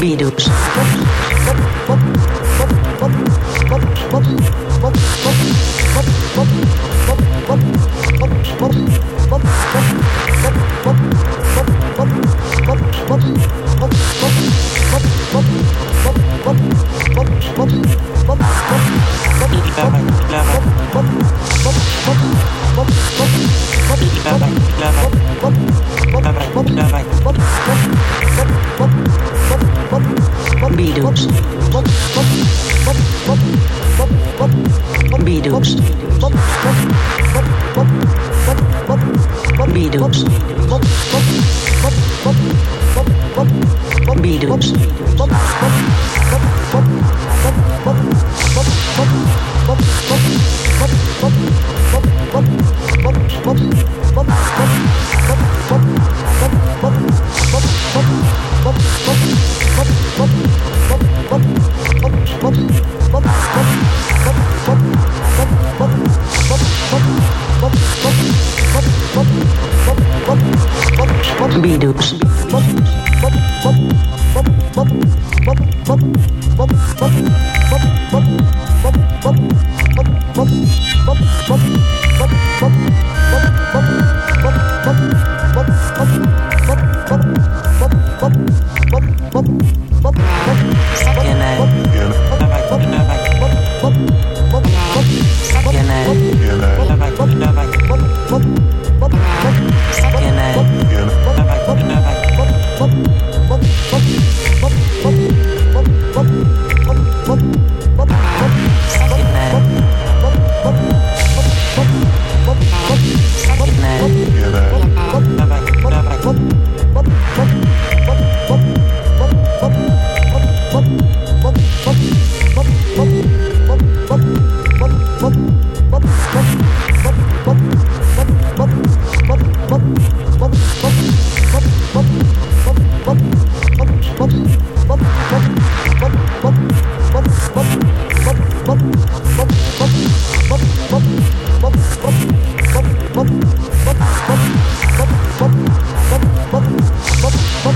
Beatles. Beatles. Beatles. Beatles. Beatles. Beatles. Beatles. Good night. Good. Bop, bop, bop.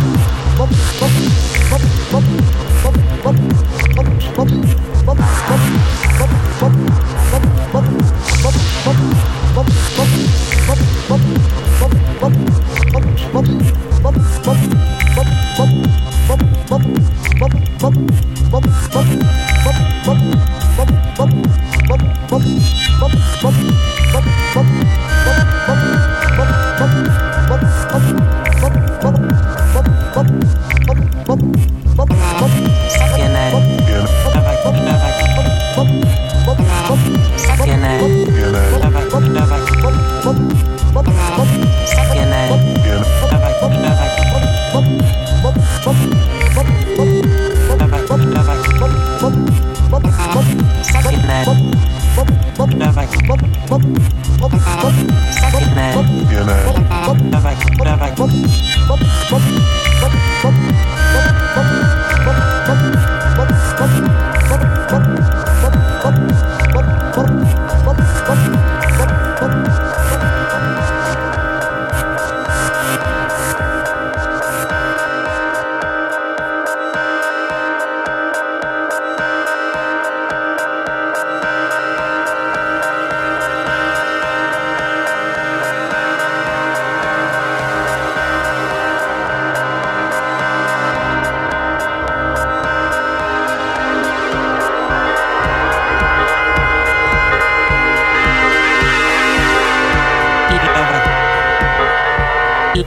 Sexy man. You know.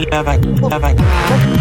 Avec, avec, avec.